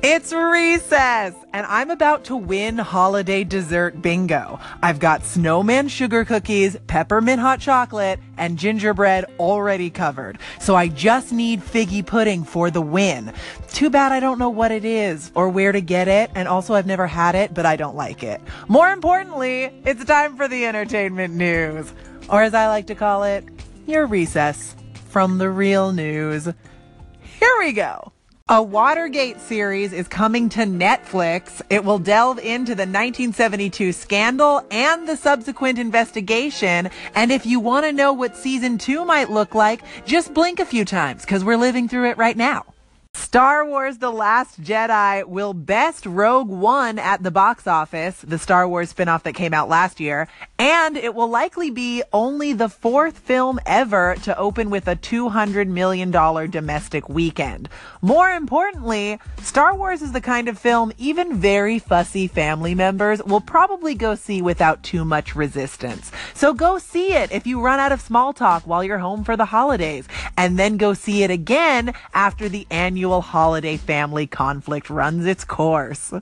It's recess, and I'm about to win holiday dessert bingo. I've got snowman sugar cookies, peppermint hot chocolate, and gingerbread already covered. So I just need figgy pudding for the win. Too bad I don't know what it is or where to get it, and also I've never had it, but I don't like it. More importantly, it's time for the entertainment news. Or as I like to call it, your recess from the real news. Here we go. A Watergate series is coming to Netflix. It will delve into the 1972 scandal and the subsequent investigation. And if you want to know what season two might look like, just blink a few times because we're living through it right now. Star Wars The Last Jedi will best Rogue One at the box office, the Star Wars spinoff that came out last year, and it will likely be only the fourth film ever to open with a $200 million domestic weekend. More importantly, Star Wars is the kind of film even very fussy family members will probably go see without too much resistance. So go see it if you run out of small talk while you're home for the holidays, and then go see it again after the annual holiday family conflict runs its course.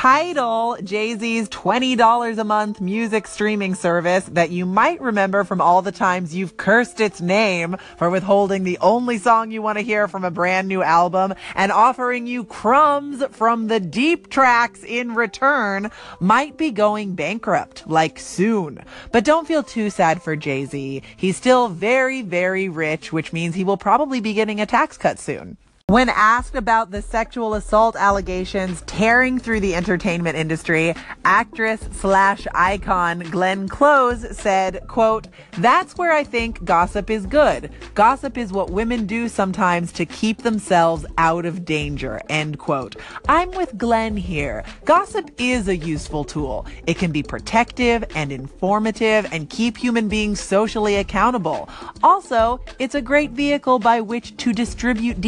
Tidal, Jay-Z's $20 a month music streaming service that you might remember from all the times you've cursed its name for withholding the only song you want to hear from a brand new album and offering you crumbs from the deep tracks in return, might be going bankrupt, like soon. But don't feel too sad for Jay-Z. He's still very, very rich, which means he will probably be getting a tax cut soon. When asked about the sexual assault allegations tearing through the entertainment industry, actress slash icon Glenn Close said, quote, That's where I think gossip is good. Gossip is what women do sometimes to keep themselves out of danger, end quote. I'm with Glenn here. Gossip is a useful tool. It can be protective and informative and keep human beings socially accountable. Also, it's a great vehicle by which to distribute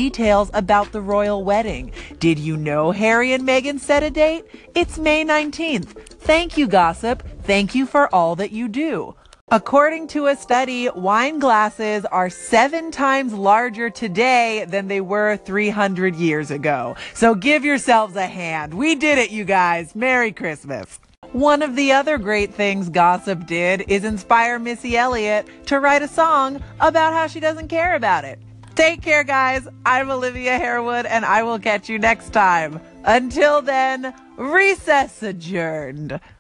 about the royal wedding. Did you know Harry and Meghan set a date? It's May 19th. Thank you, gossip. Thank you for all that you do. According to a study, wine glasses are seven times larger today than they were 300 years ago. So give yourselves a hand. We did it, you guys. Merry Christmas. One of the other great things Gossip did is inspire Missy Elliott to write a song about how she doesn't care about it. Take care, guys. I'm Olivia Harewood, and I will catch you next time. Until then, recess adjourned.